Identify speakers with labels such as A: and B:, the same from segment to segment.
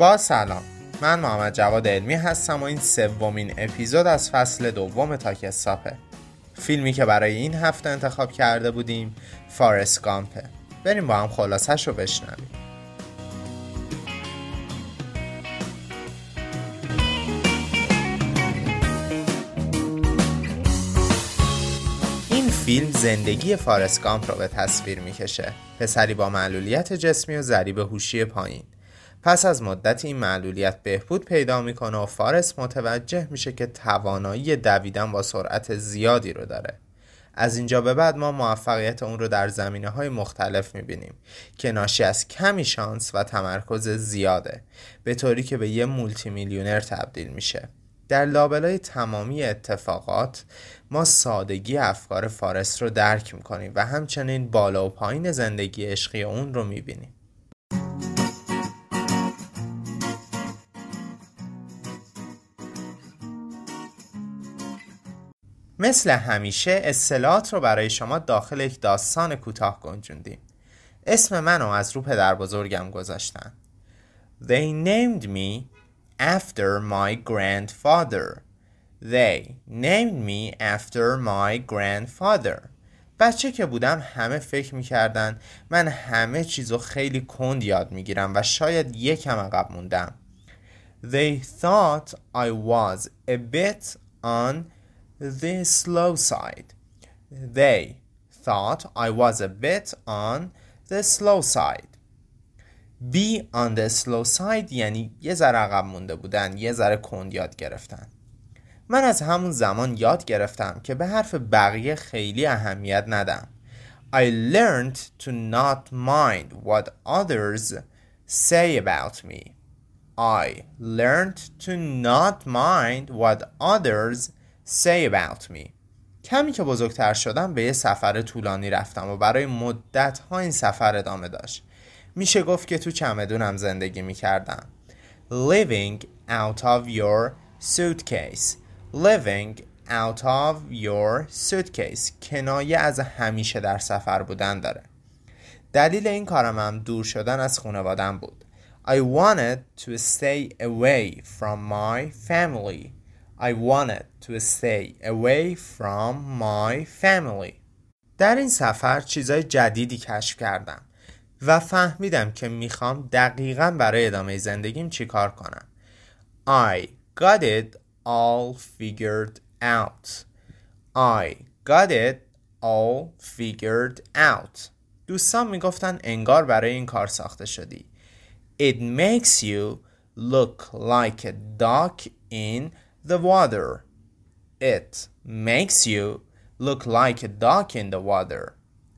A: با سلام. من محمد جواد علمی هستم و این سومین اپیزود از فصل دوم تاک ساپه فیلمی که برای این هفته انتخاب کرده بودیم فارس گامپه. بریم با هم خلاصش رو بشنویم. این فیلم زندگی فارس گامپ رو به تصویر می‌کشه. پسری با معلولیت جسمی و ذریب هوشی پایین. پس از مدت این معلولیت بهبود پیدا می‌کنه و فارس متوجه میشه که توانایی دویدن با سرعت زیادی رو داره. از اینجا به بعد ما موفقیت اون رو در زمینه های مختلف می‌بینیم که ناشی از کمی شانس و تمرکز زیاده به طوری که به یه مولتی میلیونر تبدیل میشه. در لابلای تمامی اتفاقات ما سادگی افکار فارس رو درک می‌کنیم و همچنین بالا و پایین زندگی عشقی اون رو می‌بینیم. مثل همیشه اصطلاحات رو برای شما داخل یک داستان کوتاه گنجوندیم. اسم منو از رو پدر بزرگم گذاشتن. They named me after my grandfather. They named me after my grandfather. بچه که بودم همه فکر می‌کردن من همه چیزو خیلی کند یاد می‌گیرم و شاید یکم عقب موندم. They thought I was a bit on the slow side. They thought I was a bit on the slow side. Be on the slow side یعنی یه ذره عقب مونده بودن یه ذره کند یاد گرفتن من از همون زمان یاد گرفتم که به حرف بقیه خیلی اهمیت ندم I learned to not mind what others say about me I learned to not mind what others say about me. کمی که بزرگتر شدم به یه سفر طولانی رفتم و برای مدت ها این سفر ادامه داشت. میشه گفت که تو چمدونم زندگی می‌کردم. Living out of your suitcase. Living out of your suitcase. کنایه از همیشه در سفر بودن داره. دلیل این کارم هم دور شدن از خانوادم بود. I wanted to stay away from my family. I wanted to stay away from my family. در این سفر چیزای جدیدی کشف کردم و فهمیدم که می‌خوام دقیقا برای ادامه زندگیم چیکار کنم. I got it all figured out. I got it all figured out. دوستان می‌گفتن انگار برای این کار ساخته شدی. It makes you look like a duck in the water. It makes you look like a duck in the water.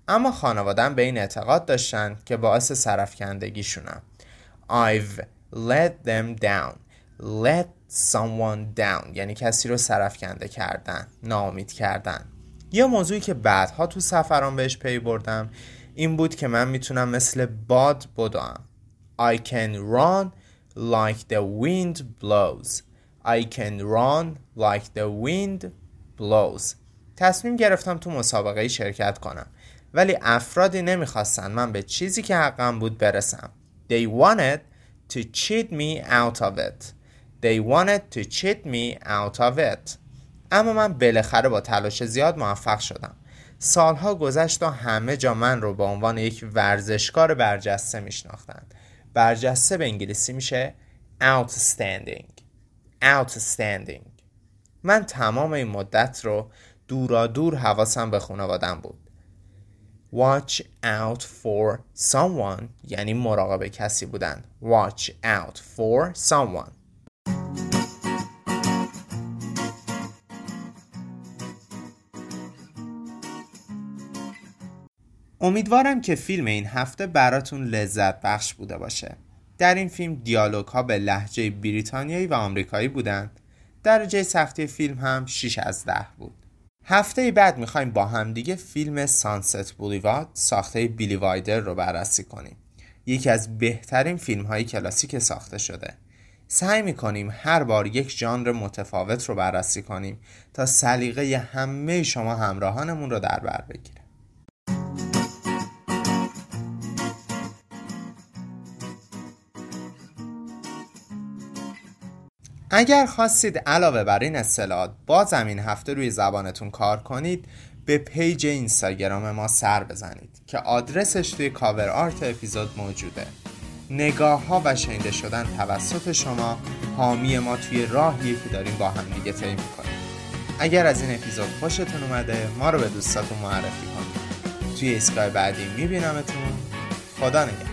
A: اما خانوادم به این اعتقاد داشتن که باعث سرفکندگیشونم. I've let them down. Let someone down یعنی کسی رو سرفکنده کردن ناامید کردن یه موضوعی که بعدها تو سفران بهش پی بردم این بود که من می‌تونم مثل باد بدوم I can run like the wind blows I can run like the wind blows. تصمیم گرفتم تو مسابقه شرکت کنم. ولی افرادی نمی‌خواستن من به چیزی که حقم بود برسم. They wanted to cheat me out of it. They wanted to cheat me out of it. اما من بالاخره با تلاش زیاد موفق شدم. سالها گذشت و همه جا من رو به عنوان یک ورزشکار برجسته میشناختند. برجسته به انگلیسی میشه outstanding. Outstanding. من تمام این مدت رو دورا دور حواسم به خانوادم بود. Watch out for someone. یعنی مراقب کسی بودن. Watch out for someone. امیدوارم که فیلم این هفته براتون لذت بخش بوده باشه. در این فیلم دیالوگ ها به لحجه بریتانیایی و آمریکایی بودند. درجه سختی فیلم هم 6 از 10 بود. هفته بعد می‌خوایم با هم دیگه فیلم سانست بولیوارد ساخته بیلی وایدر رو بررسی کنیم. یکی از بهترین فیلم های کلاسیک ساخته شده. سعی می‌کنیم هر بار یک ژانر متفاوت رو بررسی کنیم تا سلیقه همه شما همراهانمون رو در بر بگیره اگر خواستید علاوه بر این اصطلاحات باز این هفته روی زبانتون کار کنید به page اینستاگرام ما سر بزنید که آدرسش توی cover art episode موجوده. نگاه ها و شنیده شدن توسط شما حامی ما توی راهیه که داریم با هم دیگه طی می‌کنیم. اگر از این اپیزود خوشتون اومده ما رو به دوستاتون معرفی کنید. توی اسکای بعدی میبینمتون. خدا نگهدار.